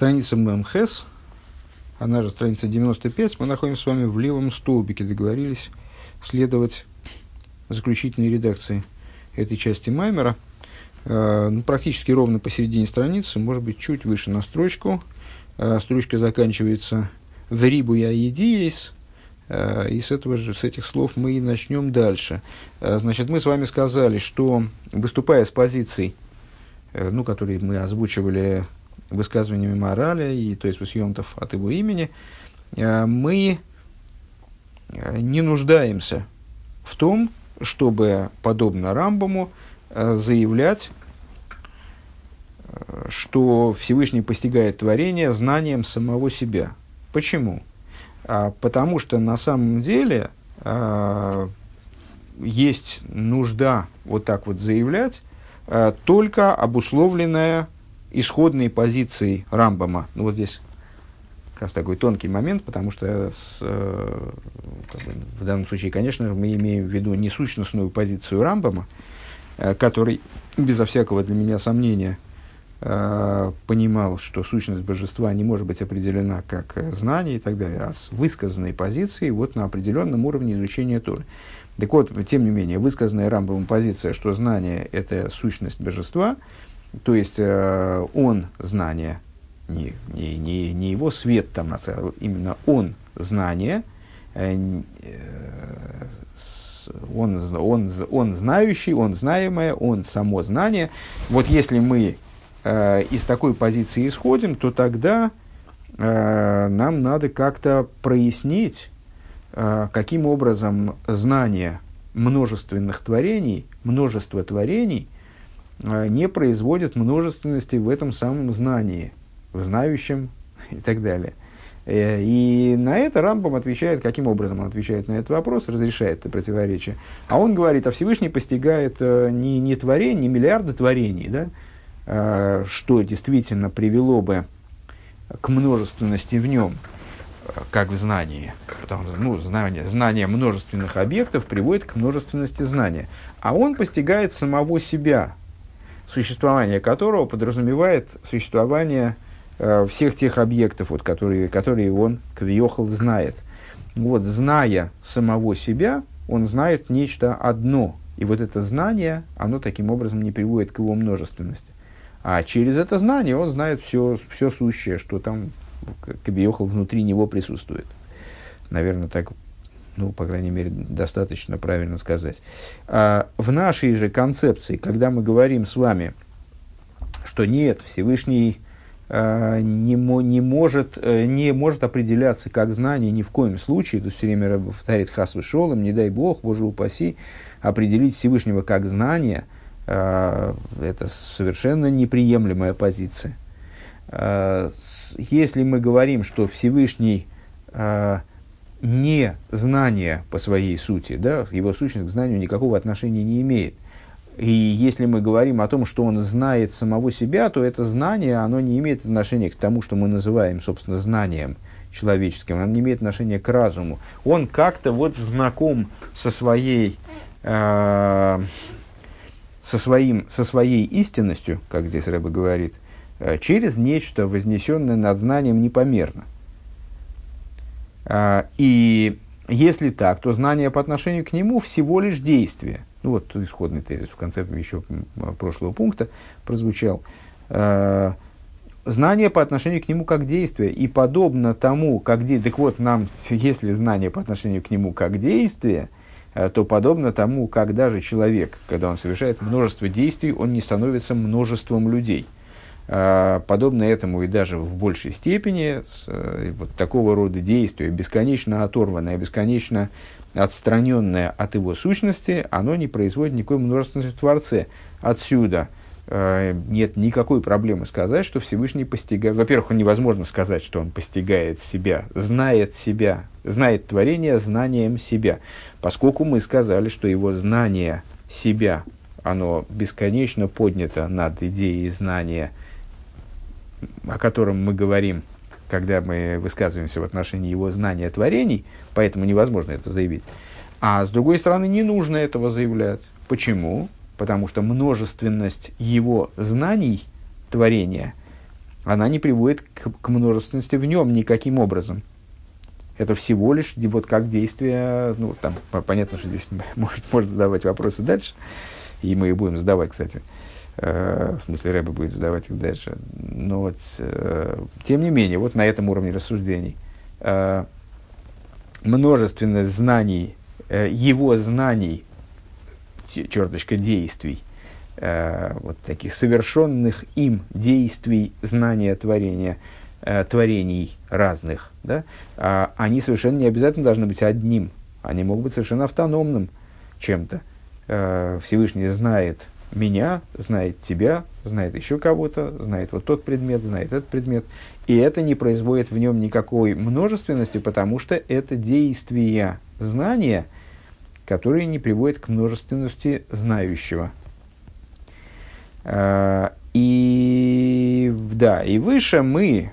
Страница ММХС, она же страница 95, мы находимся с вами в левом столбике, договорились следовать заключительной редакции этой части Маймера. Э, ну, практически ровно посередине страницы, может быть, чуть выше на строчку. Э, строчка заканчивается «Верибу я едиес», э, и с, этого же, с этих слов мы и начнем дальше. Значит, мы с вами сказали, что выступая с позиций, ну, которые мы озвучивали высказываниями морали, и, то есть Васьемтов от его имени, э, мы не нуждаемся в том, чтобы, подобно Рамбаму, заявлять, что Всевышний постигает творение знанием самого себя. Почему? А, потому что на самом деле есть нужда вот так вот заявлять, только обусловленная исходной позицией Рамбама. Ну вот здесь как раз такой тонкий момент, потому что с, э, как бы, в данном случае, конечно, мы имеем в виду не сущностную позицию Рамбама, э, который, безо всякого для меня сомнения, э, понимал, что сущность божества не может быть определена как знание и так далее, а с высказанной позицией вот на определенном уровне изучения Торы. Так вот, тем не менее, высказанная Рамбовым позиция, что знание – это сущность божества, то есть э, он знание, не, не, не, не его свет там, а именно он знание, э, э, он, он, он знающий, он знаемое, он само знание. Вот если мы э, из такой позиции исходим, то тогда э, нам надо как-то прояснить, э, каким образом знание множественных творений, множество творений не производит множественности в этом самом знании, в знающем и так далее. Э, и на это Рамбам отвечает, каким образом он отвечает на этот вопрос, разрешает это противоречие. А он говорит, а Всевышний постигает э, не, не творение, не миллиарды творений, да, Э, что действительно привело бы к множественности в нем, э, как в знании. Потому что ну, знание, знание множественных объектов приводит к множественности знания. А он постигает самого себя, существование которого подразумевает существование э, всех тех объектов, вот, которые, которые он, Квиохал, знает. Вот, зная самого себя, он знает нечто одно. И вот это знание, оно таким образом не приводит к его множественности. А через это знание он знает все, все сущее, что там Кабиохал внутри него присутствует. Наверное, так, ну, по крайней мере, достаточно правильно сказать. А в нашей же концепции, когда мы говорим с вами, что нет, Всевышний э, не, не, может, э, не может определяться как знание ни в коем случае, тут все время повторяет Хасвы Шолом, не дай Бог, Боже упаси, определить Всевышнего как знание – а, это совершенно неприемлемая позиция. А, если мы говорим, что Всевышний а, не знание по своей сути, да, его сущность к знанию никакого отношения не имеет. И если мы говорим о том, что он знает самого себя, то это знание, оно не имеет отношения к тому, что мы называем, собственно, знанием человеческим, оно не имеет отношения к разуму. Он как-то вот знаком со своей, э, со, своим, со своей истинностью, как здесь Рэба говорит, э, через нечто, вознесенное над знанием непомерно. А, и если так, то знание по отношению к нему всего лишь действие. Ну вот исходный тезис в конце еще прошлого пункта прозвучал. А, знание по отношению к нему как действие. И подобно тому, как действие. Так вот, нам, если знание по отношению к нему как действие – Э, то подобно тому, как даже человек, когда он совершает множество действий, он не становится множеством людей. Э, подобно этому и даже в большей степени э, вот такого рода действия, бесконечно оторванное, бесконечно отстраненное от его сущности, оно не производит никакой множественности в Творце. Отсюда – Э, нет никакой проблемы сказать, что Всевышний постигает... Во-первых, невозможно сказать, что он постигает себя, знает себя, знает творение знанием себя. Поскольку мы сказали, что его знание себя, оно бесконечно поднято над идеей знания, о котором мы говорим, когда мы высказываемся в отношении его знания творений, поэтому невозможно это заявить. А с другой стороны, не нужно этого заявлять. Почему? потому что множественность его знаний творения она не приводит к, к множественности в нем никаким образом. Это всего лишь вот как действие, ну, там, понятно, что здесь может задавать вопросы дальше, и мы их будем задавать, кстати. В смысле, Рэба будет задавать их дальше. Но э, тем не менее, вот на этом уровне рассуждений э, множественность знаний, э, его знаний, черточка действий, э, вот таких совершенных им действий знания творения, э, творений разных, да, э, они совершенно не обязательно должны быть одним, они могут быть совершенно автономным чем-то. Э, Всевышний знает меня, знает тебя, знает еще кого-то, знает вот тот предмет, знает этот предмет. И это не производит в нем никакой множественности, потому что это действия знания, которые не приводят к множественности знающего. А, и да, и выше мы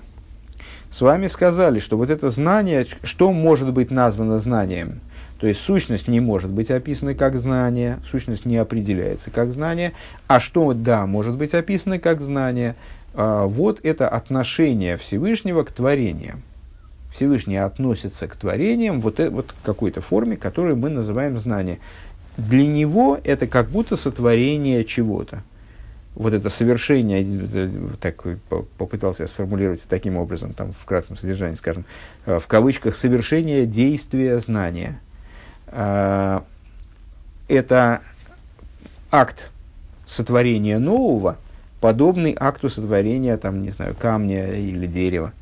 с вами сказали, что вот это знание, что может быть названо знанием – то есть сущность не может быть описана как знание, сущность не определяется как знание. А что, да, может быть описано как знание? А, вот это отношение Всевышнего к творениям. Всевышний относится к творениям вот, э, вот какой-то форме, которую мы называем знание. Для него это как будто сотворение чего-то. Вот это совершение, э, так попытался я сформулировать таким образом, там в кратком содержании, скажем, э, в кавычках, совершение действия знания – это акт сотворения нового, подобный акту сотворения, там, не знаю, камня или дерева.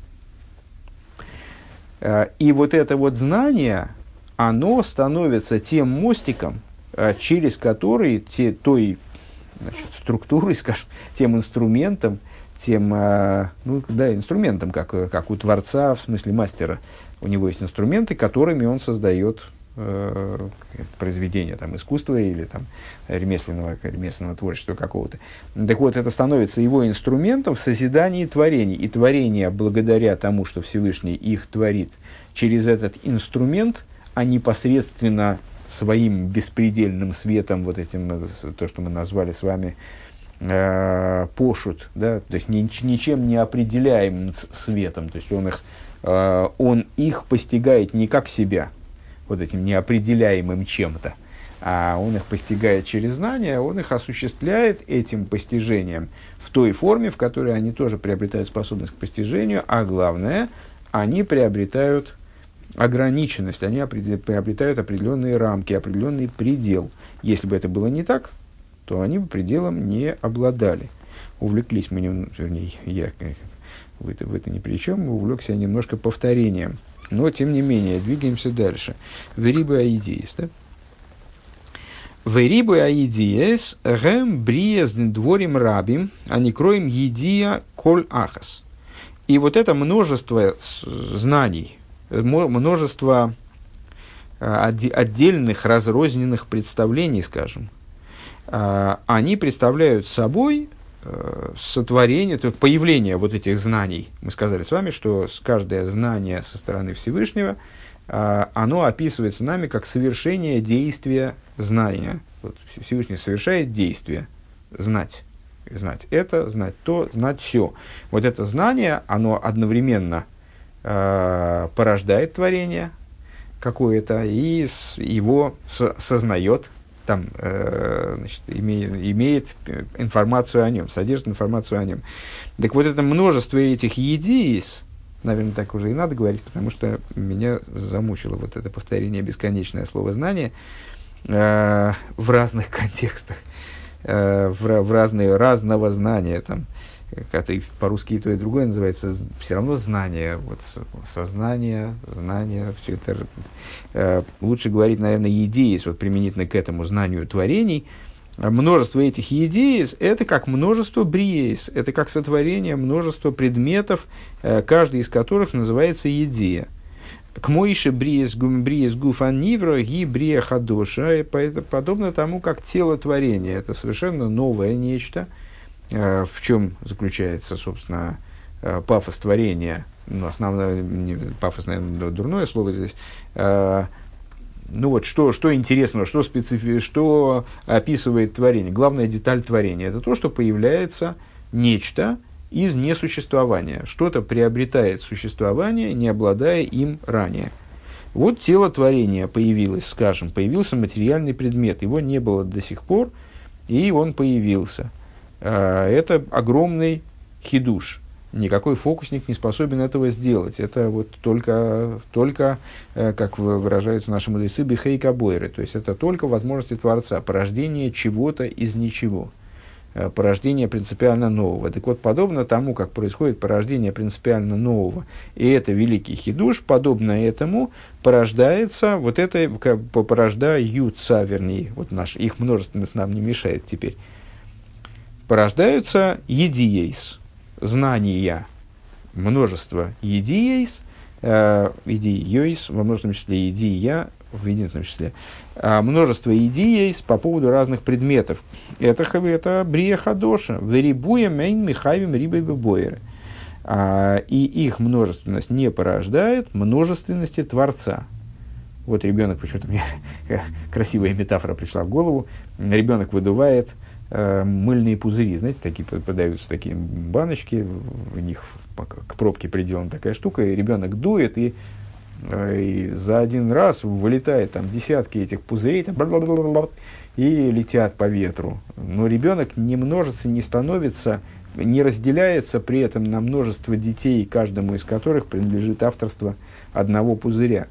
Э, и вот это вот знание, оно становится тем мостиком, э, через который те, той значит, структурой, скажем, тем инструментом, тем, ну, да, инструментом, как, как у творца, в смысле мастера. У него есть инструменты, которыми он создает э, произведения там, искусства или там, ремесленного, ремесленного творчества какого-то. Так вот, это становится его инструментом в созидании творений. И творения, благодаря тому, что Всевышний их творит через этот инструмент, а непосредственно своим беспредельным светом, вот этим, э, то, что мы назвали с вами, э, пошут, да, то есть ни, ничем не определяемым светом, то есть он их, э, он их постигает не как себя, вот этим неопределяемым чем-то, а он их постигает через знания, он их осуществляет этим постижением в той форме, в которой они тоже приобретают способность к постижению, а главное, они приобретают ограниченность, они приобретают определенные рамки, определенный предел. Если бы это было не так, то они бы пределом не обладали. Увлеклись мы, вернее, я это, в это ни при чем, увлекся немножко повторением – но, тем не менее, двигаемся дальше. Верибы аидеис, да? Верибы аидеис гэм бриез дворим рабим, а не кроем едия коль ахас. И вот это множество знаний, множество а, отдельных разрозненных представлений, скажем, а, они представляют собой сотворение, то есть появление вот этих знаний. Мы сказали с вами, что каждое знание со стороны Всевышнего, э, оно описывается нами как совершение действия знания. Вот Всевышний совершает действие, знать. Знать это, знать то, знать все. Вот это знание, оно одновременно э, порождает творение какое-то и его сознает, там, э, значит, имеет, имеет информацию о нем, содержит информацию о нем. Так вот это множество этих едиис, наверное, так уже и надо говорить, потому что меня замучило вот это повторение бесконечное слово знание э, в разных контекстах, э, в, в разные, разного знания там это и по-русски и то, и другое называется все равно знание, вот сознание, знание, все это э, лучше говорить, наверное, едеис, вот применительно к этому знанию творений. Множество этих едеис – это как множество бриес, это как сотворение множества предметов, э, каждый из которых называется едея. К моише бриес бриес гуфанивро ги брия хадоша, подобно тому, как тело творения – это совершенно новое нечто – в чем заключается, собственно, э, пафос творения. Ну, основное, пафос, наверное, дурное слово здесь. Э, ну вот, что, что интересного, что, специфи, что описывает творение? Главная деталь творения – это то, что появляется нечто, из несуществования. Что-то приобретает существование, не обладая им ранее. Вот тело творения появилось, скажем, появился материальный предмет, его не было до сих пор, и он появился. А, это огромный хидуш. Никакой фокусник не способен этого сделать. Это вот только, только э, как выражаются наши мудрецы, бихейка бойры. То есть это только возможности Творца, порождение чего-то из ничего. Э, порождение принципиально нового. Так вот, подобно тому, как происходит порождение принципиально нового, и это великий хидуш, подобно этому порождается, вот это порождаются, вернее, вот наш, их множественность нам не мешает теперь, порождаются едиейс, знания, множество едиейс, э, идиейс, во множественном числе едия, в единственном числе, а, множество есть по поводу разных предметов. Это, это брия хадоша, верибуя мейн михавим рибой бойеры. А, и их множественность не порождает множественности Творца. Вот ребенок, почему-то мне красивая метафора пришла в голову. Ребенок выдувает мыльные пузыри, знаете, такие продаются такие баночки, в них к пробке приделана такая штука, и ребенок дует, и Э, и за один раз вылетает там десятки этих пузырей там, и летят по ветру. Но ребенок не множится, не становится, не разделяется при этом на множество детей, каждому из которых принадлежит авторство одного пузыря.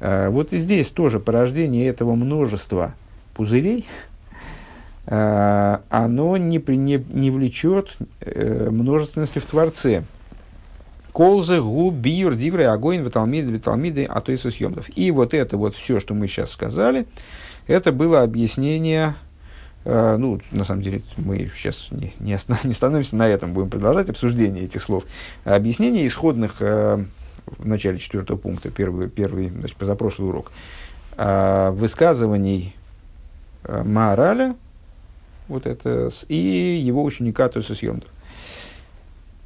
Э, вот и здесь тоже порождение этого множества пузырей, э, оно не, не, не влечет множественности в Творце. Колзы, гу, биюр, дивры, огонь, виталмиды, виталмиды, а то и съемов. И вот это вот все, что мы сейчас сказали, это было объяснение, э, ну, на самом деле, мы сейчас не, не, не становимся на этом, будем продолжать обсуждение этих слов. Объяснение исходных э, в начале четвертого пункта, первый, первый значит, позапрошлый урок, э, высказываний э, Маораля, вот это, и его ученика Тоса Съемдов.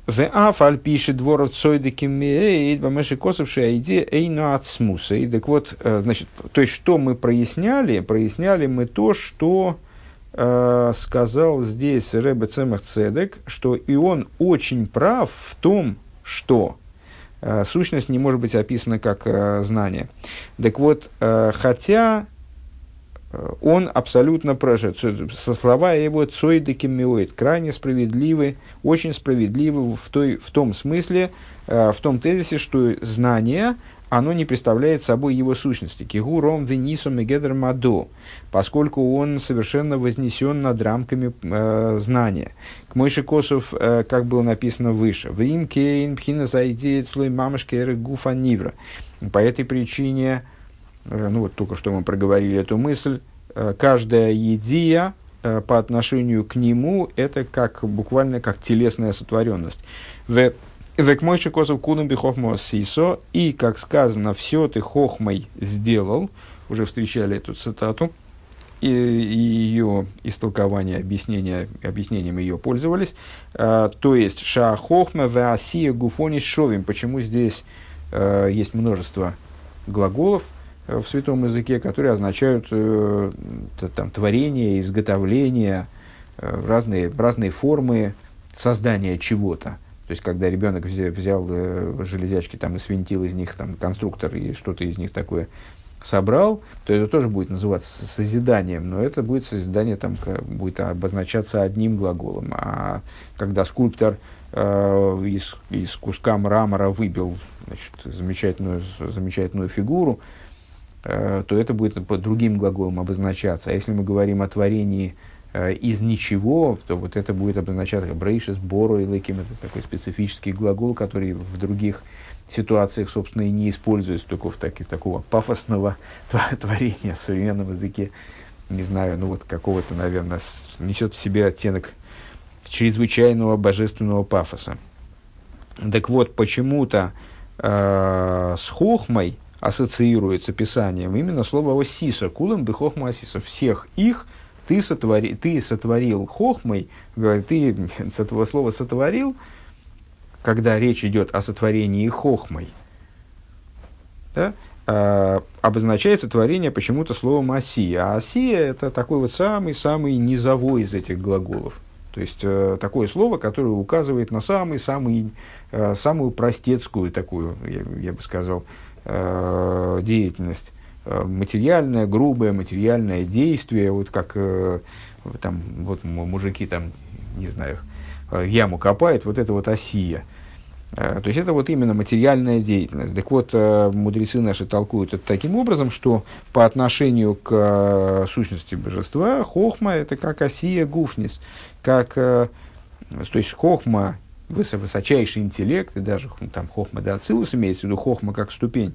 В афаль пишет дворов цойдеки меэйд, бамеши косовшая идея эйну ацмуса. И так вот, э, значит, то есть, что мы проясняли? Проясняли мы то, что э, сказал здесь Рэбе Цемах Цедек, что и он очень прав в том, что э, сущность не может быть описана как э, знание. Так вот, э, хотя он абсолютно прожит. Со слова его цойдекимиоид, крайне справедливы, очень справедливы в, той, в том смысле, э, в том тезисе, что знание, оно не представляет собой его сущности. Кигуром венисом и гедер мадо, поскольку он совершенно вознесен над рамками э, знания. К Мойши Косов, э, как было написано выше, в им кейн пхина зайдет слой мамышки эры гуфа нивра. По этой причине Э, ну вот только что мы проговорили эту мысль, э, каждая идея э, по отношению к нему это как буквально как телесная сотворенность. Век мой косов кулам бихохмо сисо, и, как сказано, все ты хохмой сделал, уже встречали эту цитату, и, ее истолкование, объяснение, объяснением ее пользовались. То есть, ша хохма веасия гуфонис шовим. Почему здесь есть множество глаголов, в святом языке, которые означают э, там, творение, изготовление, э, разные, разные формы создания чего-то. То есть, когда ребенок взял, э, железячки там, и свинтил из них там, конструктор и что-то из них такое собрал, то это тоже будет называться созиданием, но это будет созидание, там, будет обозначаться одним глаголом. А когда скульптор э, из, из куска мрамора выбил значит, замечательную, замечательную фигуру, Э, то это будет под другим глаголом обозначаться. А если мы говорим о творении э, из ничего, то вот это будет обозначаться брейшис, боро и лыким. Это такой специфический глагол, который в других ситуациях, собственно, и не используется только в таки, такого пафосного творения в современном языке. Не знаю, ну вот какого-то, наверное, несет в себе оттенок чрезвычайного божественного пафоса. Так вот, почему-то э, с хохмой – ассоциируется Писанием именно слово «осиса», «кулам бихохма осиса». Всех их ты, сотвори, ты сотворил хохмой, ты с этого слова «сотворил», когда речь идет о сотворении хохмой, да, а, обозначается творение почему-то словом «осия». А «осия» – это такой вот самый-самый низовой из этих глаголов. То есть э, такое слово, которое указывает на самый, самый, э, самую простецкую такую, я, я бы сказал, э, деятельность. Э, материальное, грубое материальное действие, вот как э, там, вот мужики там, не знаю, э, яму копают, вот это вот осия. Э, то есть это вот именно материальная деятельность. Так вот, мудрецы наши толкуют это таким образом, что по отношению к сущности божества, хохма это как осия гуфнис, как, то есть хохма, высочайший интеллект, и даже там хохма да ацилус имеется в виду хохма как ступень,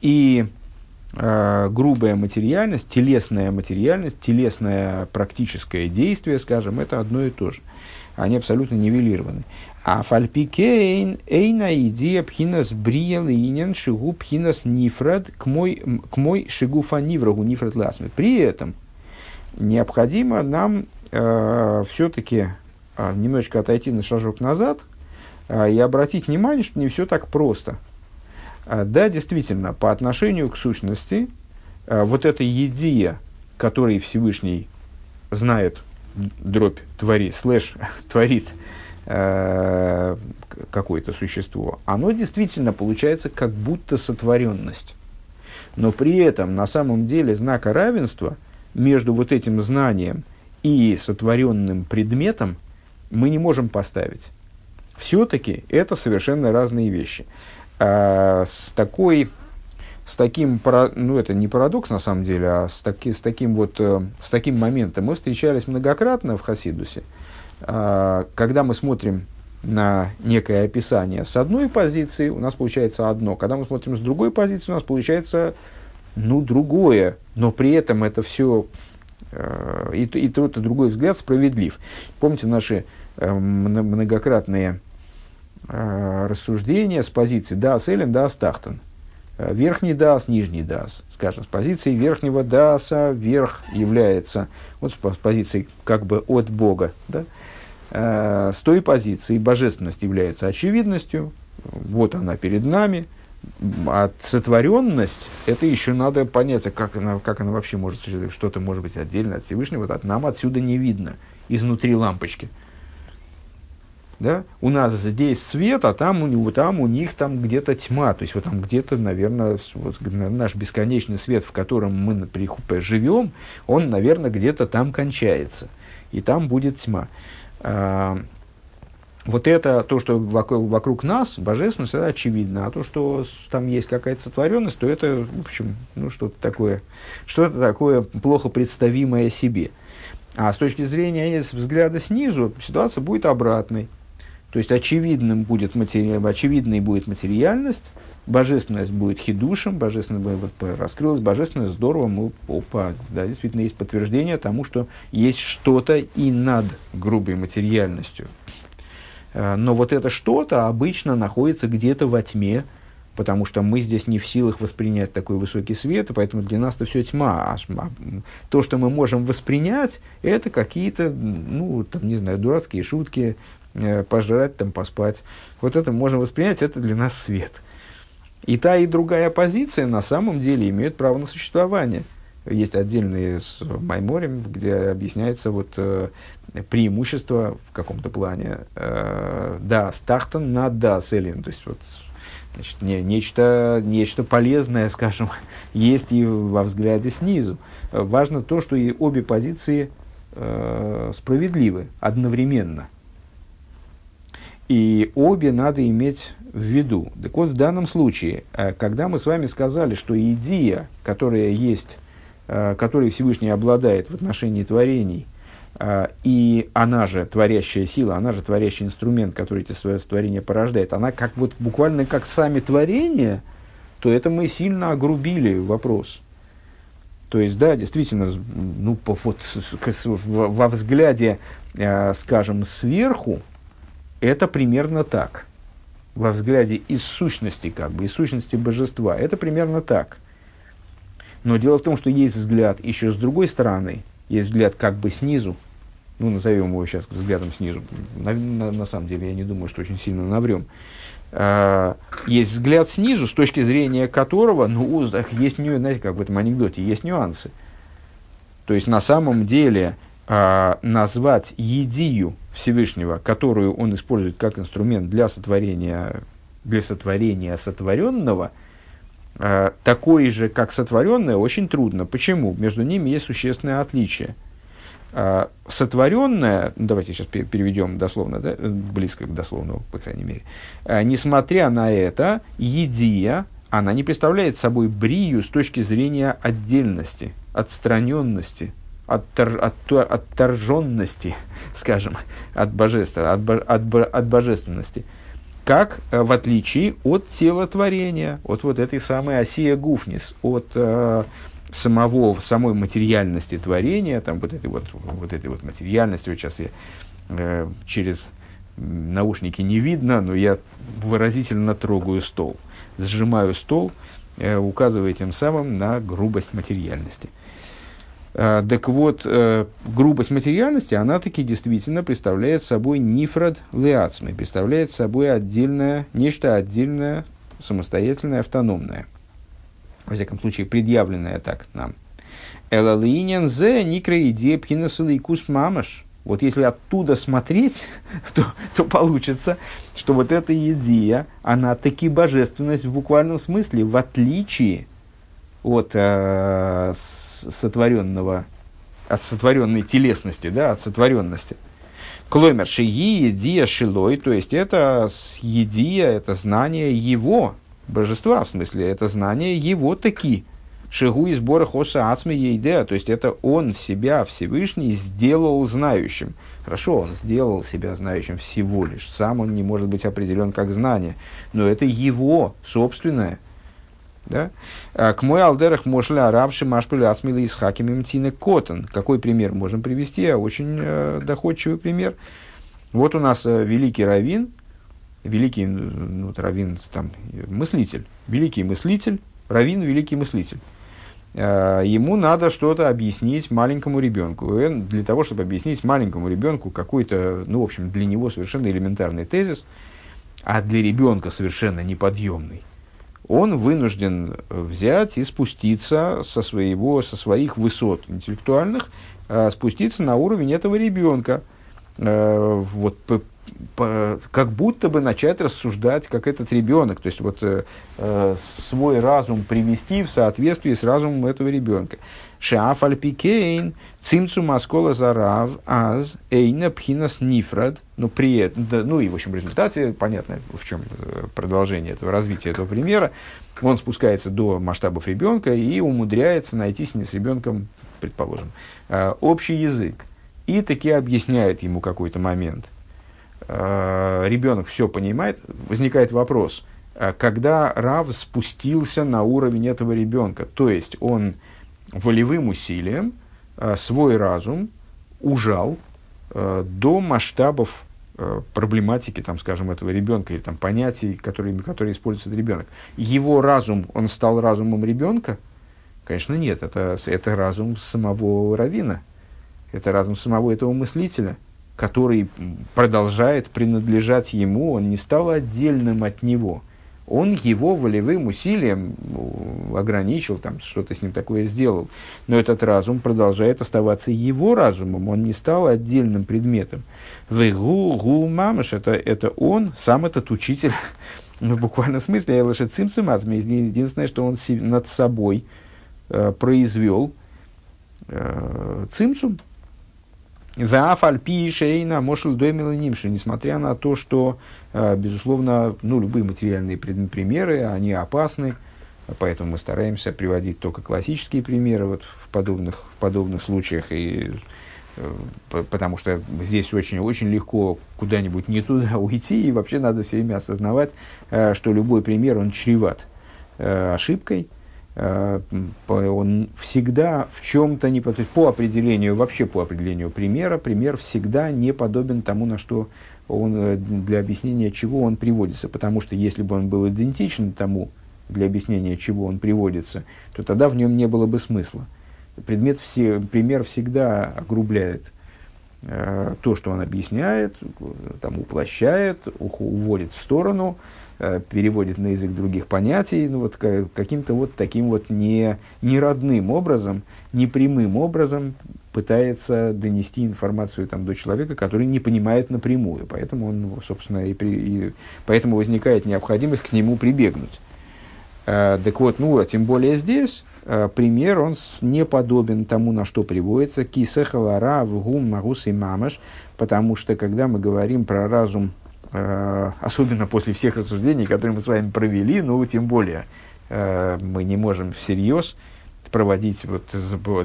и э, грубая материальность, телесная материальность, телесное практическое действие, скажем, это одно и то же. Они абсолютно нивелированы. А фальпикейн эйна идея пхинас бриел шигу пхинас нифрад к мой, к мой шигуфа ниврагу нифрад ласме. При этом необходимо нам э, все-таки немножечко отойти на шажок назад э, и обратить внимание, что не все так просто – а, да, действительно, по отношению к сущности, а, вот эта идея, которой Всевышний знает, дробь творит, слэш творит э, какое-то существо, оно действительно получается как будто сотворенность. Но при этом на самом деле знака равенства между вот этим знанием и сотворенным предметом мы не можем поставить. Все-таки это совершенно разные вещи. А, с такой, с таким, ну это не парадокс на самом деле, а с, таки, с, таким вот, э, с таким моментом мы встречались многократно в Хасидусе, а, когда мы смотрим на некое описание с одной позиции, у нас получается одно. Когда мы смотрим с другой позиции, у нас получается ну, другое. Но при этом это все э, и, и тот, и другой взгляд справедлив. Помните наши многократные э, рассуждения с позиции «дас элен, дас тахтан». Э, верхний дас, нижний дас. Скажем, с позиции верхнего даса верх является, вот с позиции как бы от Бога, да? э, с той позиции божественность является очевидностью, вот она перед нами, а сотворенность, это еще надо понять, а как она, как она вообще может что-то может быть отдельно от Всевышнего, вот от нам отсюда не видно, изнутри лампочки. Да? У нас здесь свет, а там у, там у них там где-то тьма. То есть вот там где-то, наверное, вот, наш бесконечный свет, в котором мы живем, он, наверное, где-то там кончается. И там будет тьма. А, вот это, то, что вокруг, вокруг нас, божественность, это очевидно. А то, что там есть какая-то сотворенность, то это, в общем, ну, что-то такое, что-то такое плохо представимое себе. А с точки зрения взгляда снизу, ситуация будет обратной. То есть очевидным будет матери... очевидной будет материальность, божественность будет хидушем, божественность вот, раскрылась, божественность здорово, мы, опа, да, действительно есть подтверждение тому, что есть что-то и над грубой материальностью. Э, но вот это что-то обычно находится где-то во тьме, потому что мы здесь не в силах воспринять такой высокий свет, и поэтому для нас это все тьма. А, а то, что мы можем воспринять, это какие-то, ну, там, не знаю, дурацкие шутки, пожрать, там, поспать. Вот это можно воспринять, это для нас свет. И та, и другая позиция на самом деле имеют право на существование. Есть отдельные с Майморем, где объясняется вот, э, преимущество в каком-то плане э, да, стахтан на да селин. То есть вот, значит, не, нечто, нечто полезное, скажем, есть и во взгляде снизу. Важно то, что и обе позиции э, справедливы одновременно. И обе надо иметь в виду. Так вот, в данном случае, э, когда мы с вами сказали, что идея, которая есть, э, которой Всевышний обладает в отношении творений, э, и она же творящая сила, она же творящий инструмент, который эти свои творения порождает, она как вот буквально как сами творения, то это мы сильно огрубили вопрос. То есть, да, действительно, ну, вот, во взгляде, скажем, сверху, это примерно так. Во взгляде из сущности, как бы, из сущности божества. Это примерно так. Но дело в том, что есть взгляд еще с другой стороны. Есть взгляд как бы снизу. Ну, назовем его сейчас взглядом снизу. На, на, на самом деле, я не думаю, что очень сильно наврем. А, есть взгляд снизу, с точки зрения которого, ну, есть, знаете, как в этом анекдоте, есть нюансы. То есть, на самом деле, а, назвать едию Всевышнего, которую он использует как инструмент для сотворения, для сотворения сотворенного, э, такой же, как сотворенное, очень трудно. Почему? Между ними есть существенное отличие. Э, сотворенное, ну, давайте сейчас переведем дословно, да, близко к дословному, по крайней мере, э, несмотря на это, едия, она не представляет собой брию с точки зрения отдельности, отстраненности, оттор, оттор, отторженности, скажем, от, божества, от, от, от божественности, как э, в отличие от телотворения, от вот этой самой осия гуфнис, от э, самого, самой материальности творения, там вот этой вот, вот этой вот материальности, вот сейчас я э, через наушники не видно, но я выразительно трогаю стол, сжимаю стол, э, указывая тем самым на грубость материальности. А, так вот, э, грубость материальности, она таки действительно представляет собой нифрад леацмы, представляет собой отдельное, нечто отдельное, самостоятельное, автономное. Во всяком случае, предъявленное так нам. Элалинен зе никра идея пхинасалайкус мамаш. Вот если оттуда смотреть, то, то получится, что вот эта идея, она таки божественность в буквальном смысле, в отличие от э, сотворенного, от сотворенной телесности, да, от сотворенности. Клоймер шии едия шилой, то есть это едия, это знание его, божества, в смысле, это знание его таки. Шигу из сбора хоса ацми ейдеа, то есть это он себя Всевышний сделал знающим. Хорошо, он сделал себя знающим всего лишь. Сам он не может быть определен как знание, но это его собственное – да? А, к мой алдерах мошля арабши машпили асмила из хаким имтины котон. Какой пример можем привести? А очень э, доходчивый пример. Вот у нас э, великий раввин, великий ну, раввин, там, мыслитель, великий мыслитель, раввин, великий мыслитель. Э, ему надо что-то объяснить маленькому ребенку. И для того, чтобы объяснить маленькому ребенку какой-то, ну, в общем, для него совершенно элементарный тезис, а для ребенка совершенно неподъемный – он вынужден взять и спуститься со, своего, со своих высот интеллектуальных, э, спуститься на уровень этого ребенка. Э, вот, как будто бы начать рассуждать, как этот ребенок. То есть, вот, э, э свой разум привести в соответствии с разумом этого ребенка. Шаф альпикейн, цимцу маскола зарав, аз, эйна пхинас нифрад. Ну, при да, ну и, в общем, результате, понятно, в чем э, продолжение этого развития этого примера, он спускается до масштабов ребенка и умудряется найти с, с ребенком, предположим, э, общий язык. И таки объясняет ему какой-то момент. Э, ребенок все понимает, возникает вопрос, когда Рав спустился на уровень этого ребенка, то есть он волевым усилием э, свой разум ужал э, до масштабов проблематики, там, скажем, этого ребенка или там, понятий, которые, которые использует ребенок. Его разум, он стал разумом ребенка? Конечно, нет. Это, это разум самого Равина. Это разум самого этого мыслителя, который продолжает принадлежать ему, он не стал отдельным от него – он его волевым усилием ну, ограничил, там, что-то с ним такое сделал. Но этот разум продолжает оставаться его разумом, он не стал отдельным предметом. Вегу гу мамаш, это, это он, сам этот учитель, в буквальном смысле, я лошадь цимцимазми, единственное, что он над собой э, произвел э, цимцум, Вафальпи шейна мошел несмотря на то, что, э, безусловно, ну, любые материальные примеры, они опасны, поэтому мы стараемся приводить только классические примеры вот в подобных, в подобных случаях, и, э, потому что здесь очень, очень легко куда-нибудь не туда уйти, и вообще надо все время осознавать, э, что любой пример, он чреват ошибкой, он всегда в чем-то не по, по определению, вообще по определению примера, пример всегда не подобен тому, на что он, э, для объяснения чего он приводится. Потому что если бы он был идентичен тому, для объяснения чего он приводится, то тогда в нем не было бы смысла. Предмет все, пример всегда огрубляет э, то, что он объясняет, там, уплощает, уводит в сторону, Э, переводит на язык других понятий, ну, вот, каким-то вот таким вот не, не родным образом, не прямым образом пытается донести информацию там, до человека, который не понимает напрямую. Поэтому, он, собственно, и, при, и поэтому возникает необходимость к нему прибегнуть. Э, так вот, ну, а тем более здесь э, пример, он не подобен тому, на что приводится. Кисехалара, вгум, магус и мамаш. Потому что, когда мы говорим про разум, э, особенно после всех рассуждений, которые мы с вами провели, ну, тем более, э, мы не можем всерьез проводить, вот,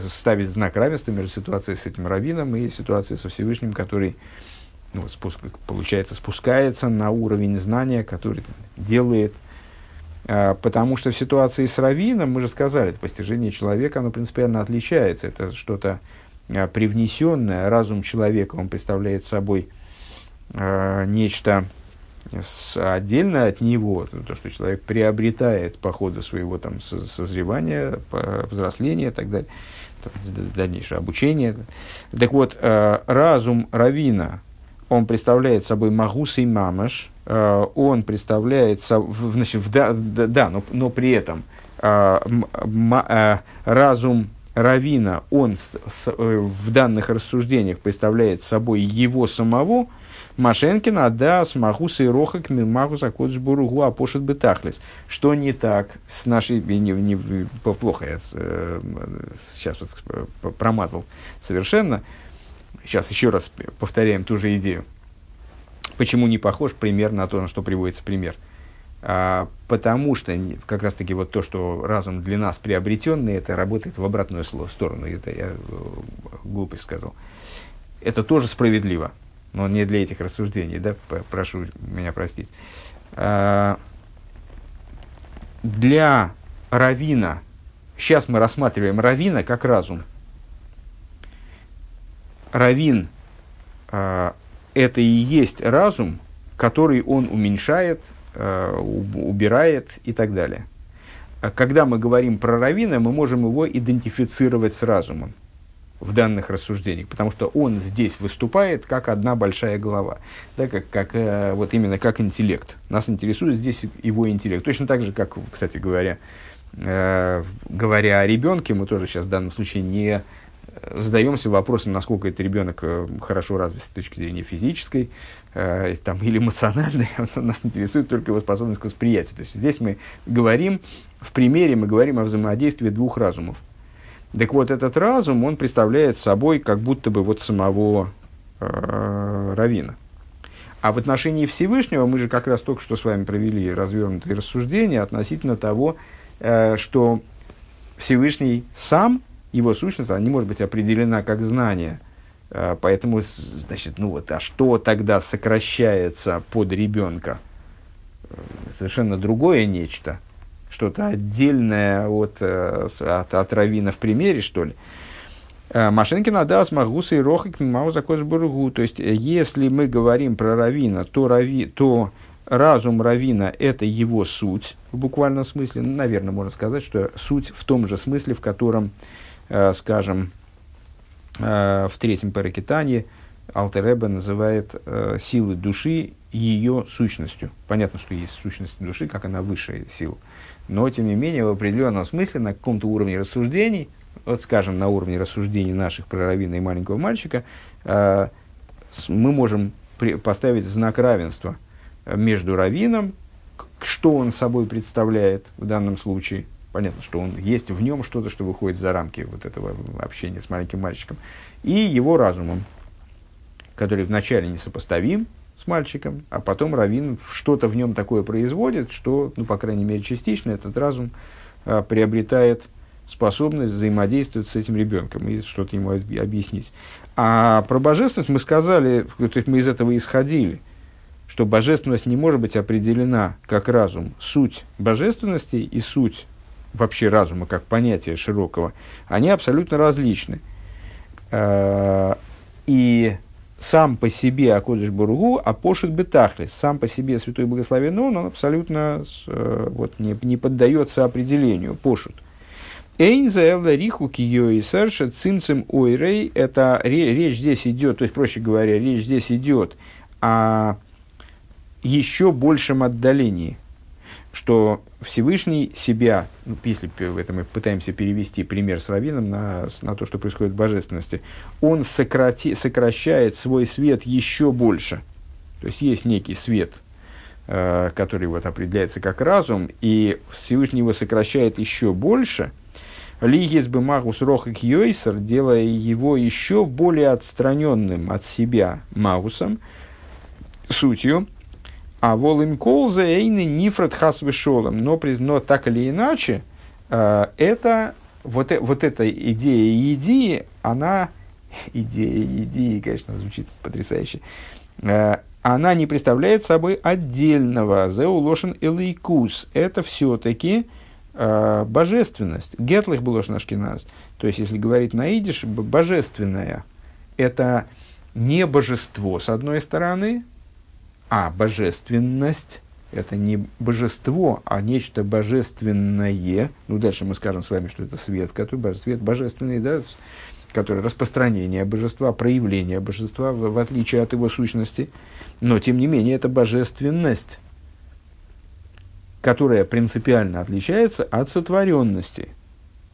ставить знак равенства между ситуацией с этим раввином и ситуацией со Всевышним, который, ну, спуск, получается, спускается на уровень знания, который делает а, Потому что в ситуации с раввином, мы же сказали, это постижение человека, оно принципиально отличается. Это что-то а, привнесенное, разум человека, он представляет собой э, нечто отдельно от него, то, что человек приобретает по ходу своего там, созревания, взросления и так далее, там, дальнейшее обучение. Так вот, э, разум Равина, он представляет собой Магус и Мамаш, э, он представляет, значит, в, да, да, но, но при этом э, разум Равина, он в данных рассуждениях представляет собой его самого, Машенкина, да, с Махуса и Рохак, Махуса Кодшбуругу, Апошет Бетахлис. Что не так с нашей... Не, не, плохо я э, сейчас вот э, промазал совершенно. Сейчас еще раз повторяем ту же идею. Почему не похож пример на то, на что приводится пример? А, потому что как раз таки вот то, что разум для нас приобретенный, это работает в обратную сторону. Это я э, глупость сказал. Это тоже справедливо но не для этих рассуждений, да, прошу меня простить. А, для равина, сейчас мы рассматриваем равина как разум. Равин а, это и есть разум, который он уменьшает, а, убирает и так далее. Когда мы говорим про равина, мы можем его идентифицировать с разумом в данных рассуждениях, потому что он здесь выступает как одна большая голова, да, как, как, э, вот именно как интеллект. Нас интересует здесь его интеллект. Точно так же, как, кстати говоря, э, говоря о ребенке, мы тоже сейчас в данном случае не задаемся вопросом, насколько этот ребенок э, хорошо развит с точки зрения физической э, там, или эмоциональной. Нас интересует только его способность к восприятию. То есть здесь мы говорим, в примере мы говорим о взаимодействии двух разумов так вот, этот разум, он представляет собой как будто бы вот самого э, Равина. А в отношении Всевышнего мы же как раз только что с вами провели развернутые рассуждения относительно того, э, что Всевышний сам, его сущность, она не может быть определена как знание. Э, поэтому, значит, ну вот, а что тогда сокращается под ребенка? Э, совершенно другое нечто – что-то отдельное от, э, от, от равина в примере, что ли. Э, Машинкина да смогуса и рохик мимау бургу. То есть, э, если мы говорим про равина, то, рави, то разум равина – это его суть, в буквальном смысле. Ну, наверное, можно сказать, что суть в том же смысле, в котором, скажем, в третьем паракитании Алтереба называет силы души ее сущностью. Понятно, что есть сущность души, как она высшая сила но, тем не менее, в определенном смысле, на каком-то уровне рассуждений, вот скажем, на уровне рассуждений наших про равина и маленького мальчика, э, мы можем при, поставить знак равенства между равином, что он собой представляет в данном случае, понятно, что он есть в нем что-то, что выходит за рамки вот этого общения с маленьким мальчиком, и его разумом, который вначале несопоставим, с мальчиком, а потом Равин что-то в нем такое производит, что, ну, по крайней мере, частично этот разум а, приобретает способность взаимодействовать с этим ребенком и что-то ему объяснить. А про божественность мы сказали, то есть мы из этого исходили, что божественность не может быть определена как разум. Суть божественности и суть вообще разума как понятия широкого, они абсолютно различны. А, и сам по себе Акодыш Буругу, а пошит бетахлис, сам по себе Святой Благословен он, он абсолютно э, вот, не, не поддается определению, пошут. Эйнзаэлда риху кио и сэрша цимцем ойрей, это речь здесь идет, то есть, проще говоря, речь здесь идет о еще большем отдалении, что Всевышний себя, ну, если это мы пытаемся перевести пример с Равином на, на то, что происходит в божественности, он сократи, сокращает свой свет еще больше. То есть есть некий свет, э, который вот определяется как разум, и Всевышний его сокращает еще больше. Лигис бы магус рохак йойсер, делая его еще более отстраненным от себя магусом, сутью, а волим колза эйны нифрат хас вышолом. Но, но так или иначе, э, это, вот, э, вот эта идея идеи, она, идея идеи, конечно, звучит потрясающе, э, она не представляет собой отдельного зеулошен элейкус. Это все-таки божественность. Гетлых был ашкеназ. То есть, если говорить на идиш, божественное. Это не божество, с одной стороны, а божественность – это не божество, а нечто божественное. Ну, дальше мы скажем с вами, что это свет, который, свет божественный, да, который распространение божества, проявление божества, в, в отличие от его сущности. Но, тем не менее, это божественность, которая принципиально отличается от сотворенности,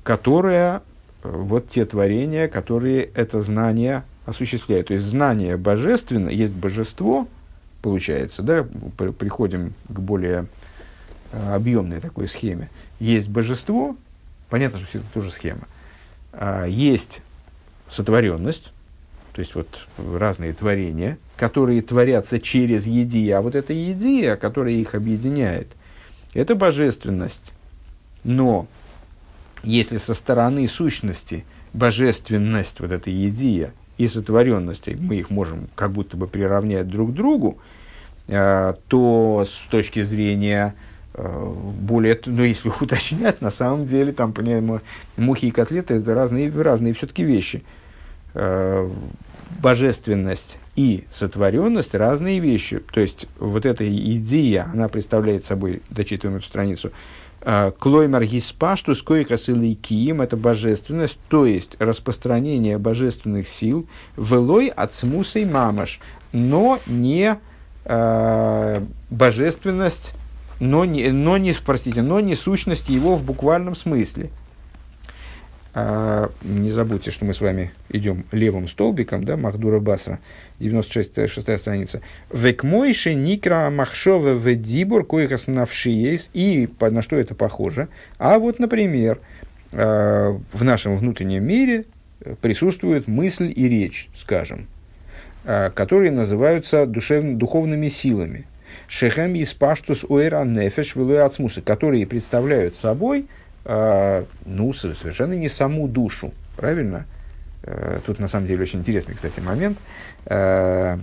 которая э, вот те творения, которые это знание осуществляют. То есть знание божественное, есть божество, получается, да, приходим к более э, объемной такой схеме. Есть божество, понятно, что все это тоже схема. А, есть сотворенность, то есть вот разные творения, которые творятся через едия. А вот эта едия, которая их объединяет, это божественность. Но если со стороны сущности божественность, вот эта едия и сотворенность, мы их можем как будто бы приравнять друг к другу, Э, то с точки зрения э, более, ну, если уточнять, на самом деле, там, понимаем, мухи и котлеты – это разные, разные все-таки вещи. Э, божественность и сотворенность – разные вещи. То есть, вот эта идея, она представляет собой, дочитываем эту страницу, Клоймар гиспашту скойкасылый киим – это божественность, то есть распространение божественных сил, велой от смусой мамаш, но не э, божественность, но не, но не, простите, но не сущность его в буквальном смысле. А, не забудьте, что мы с вами идем левым столбиком, да, Махдура Басра, 96 шестая страница. Векмойши никра махшова ведибур коихас навшиес. И на что это похоже? А вот, например, э, в нашем внутреннем мире присутствует мысль и речь, скажем. Э, которые называются душевно, духовными силами. Шехем испаштус уэра нефеш которые представляют собой ну, совершенно не саму душу. Правильно? Э, тут на самом деле очень интересный, кстати, момент. Я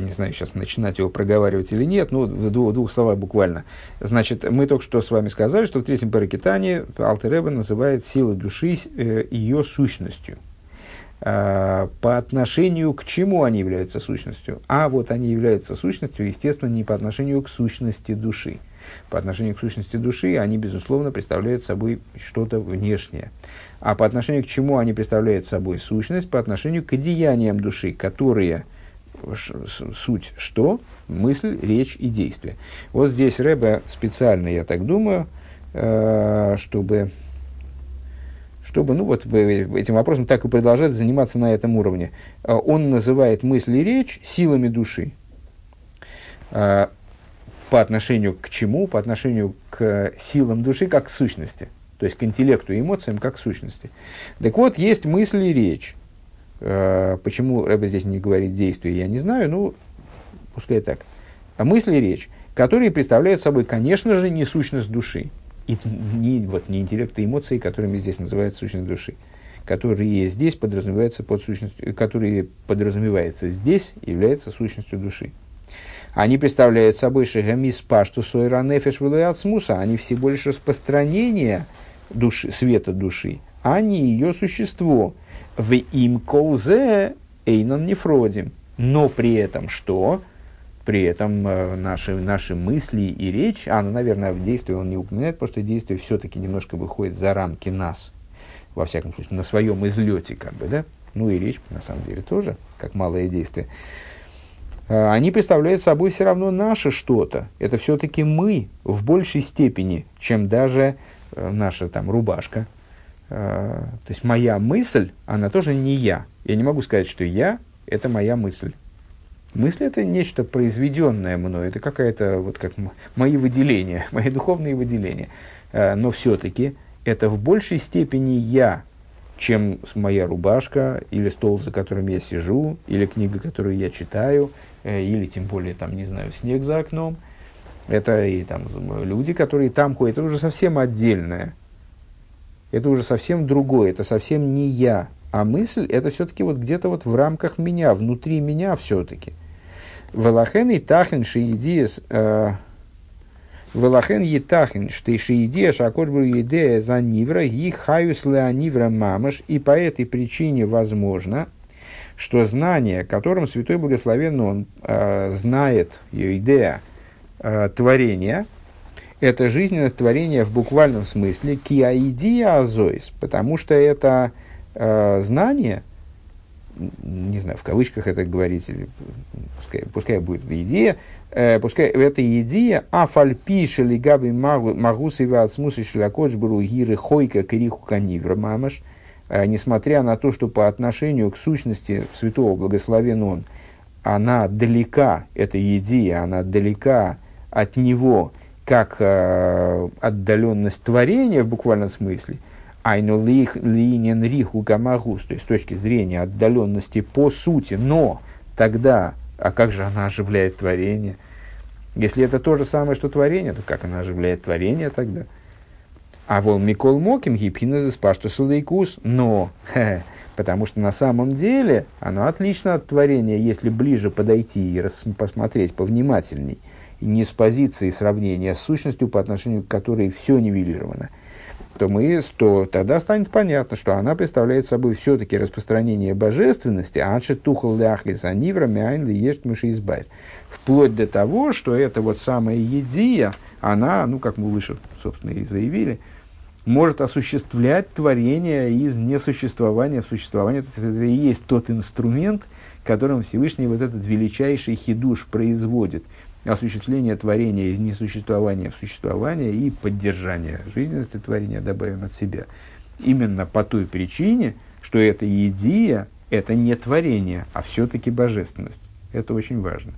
не знаю, сейчас начинать его проговаривать или нет, но в двух, двух словах буквально. Значит, мы только что с вами сказали, что в третьем паракитане Алтереба называет силы души ее сущностью – Э, по отношению к чему они являются сущностью? А вот они являются сущностью, естественно, не по отношению к сущности души. По отношению к сущности души они, безусловно, представляют собой что-то внешнее. А по отношению к чему они представляют собой сущность? По отношению к деяниям души, которые суть что? Мысль, речь и действие. Вот здесь Рэбе специально, я так думаю, э, чтобы чтобы ну, вот, этим вопросом так и продолжать заниматься на этом уровне. А, он называет мысль и речь силами души. А, по отношению к чему? По отношению к силам души как к сущности. То есть к интеллекту и эмоциям как к сущности. Так вот, есть мысль и речь. А, почему Рэбе здесь не говорит действие, я не знаю, ну, пускай так. А мысль и речь, которые представляют собой, конечно же, не сущность души и не, вот, не интеллект и эмоции, которыми здесь называют сущность души, которые здесь подразумеваются под сущностью, которые подразумевается здесь, является сущностью души. Они представляют собой шагамис пашту сойра нефеш смуса, они всего лишь распространение души, света души, а не ее существо. В им колзе эйнон нефродим. Но при этом что? при этом э, наши, наши мысли и речь, а, ну, наверное, в действии он не упоминает, потому что действие все-таки немножко выходит за рамки нас, во всяком случае, на своем излете, как бы, да, ну и речь, на самом деле, тоже, как малое действие. Э, они представляют собой все равно наше что-то. Это все-таки мы в большей степени, чем даже э, наша там рубашка. Э, то есть моя мысль, она тоже не я. Я не могу сказать, что я – это моя мысль. Мысль – это нечто произведенное мной, это какая-то, вот как мои выделения, мои духовные выделения. Но все-таки это в большей степени я, чем моя рубашка, или стол, за которым я сижу, или книга, которую я читаю, э, или тем более, там, не знаю, снег за окном. Это и там люди, которые там ходят. Это уже совсем отдельное. Это уже совсем другое. Это совсем не я. А мысль это все-таки вот где-то вот в рамках меня, внутри меня все-таки. Велахен и тахен шиидиес э, Велахен етахин, что идея шакошбру идея за нивра, и хаюс леонивра мамаш, и по этой причине возможно, что знание, которым Святой Благословен он э, знает, идея э, творения, это жизненное творение в буквальном смысле, киаидия азоис, потому что это э, знание, не знаю, в кавычках это говорить, пускай, пускай будет идея, э, пускай эта идея, а фальпиши ли габи магусы вацмусы шлякоч бру гиры хойка криху канивра мамаш, э, несмотря на то, что по отношению к сущности святого благословен он, она далека, эта идея, она далека от него, как э, отдаленность творения в буквальном смысле, айну линен риху гамагус, то есть с точки зрения отдаленности по сути, но тогда а как же она оживляет творение? Если это то же самое, что творение, то как она оживляет творение тогда? А вол Микол Моким гипхинезес пашту сулейкус, но, потому что на самом деле оно отлично от творения, если ближе подойти и рас, посмотреть повнимательней, не с позиции сравнения с сущностью, по отношению к которой все нивелировано – мы, то тогда станет понятно, что она представляет собой все-таки распространение божественности, анши тухал ляхлис анивра мяйн ешт избавь. Вплоть до того, что это вот самая едия, она, ну, как мы выше, собственно, и заявили, может осуществлять творение из несуществования в существование. То есть это и есть тот инструмент, которым Всевышний вот этот величайший хидуш производит – осуществление творения из несуществования в существование и поддержание жизненности творения добавим от себя. Именно по той причине, что эта идея – это не творение, а все-таки божественность. Это очень важно.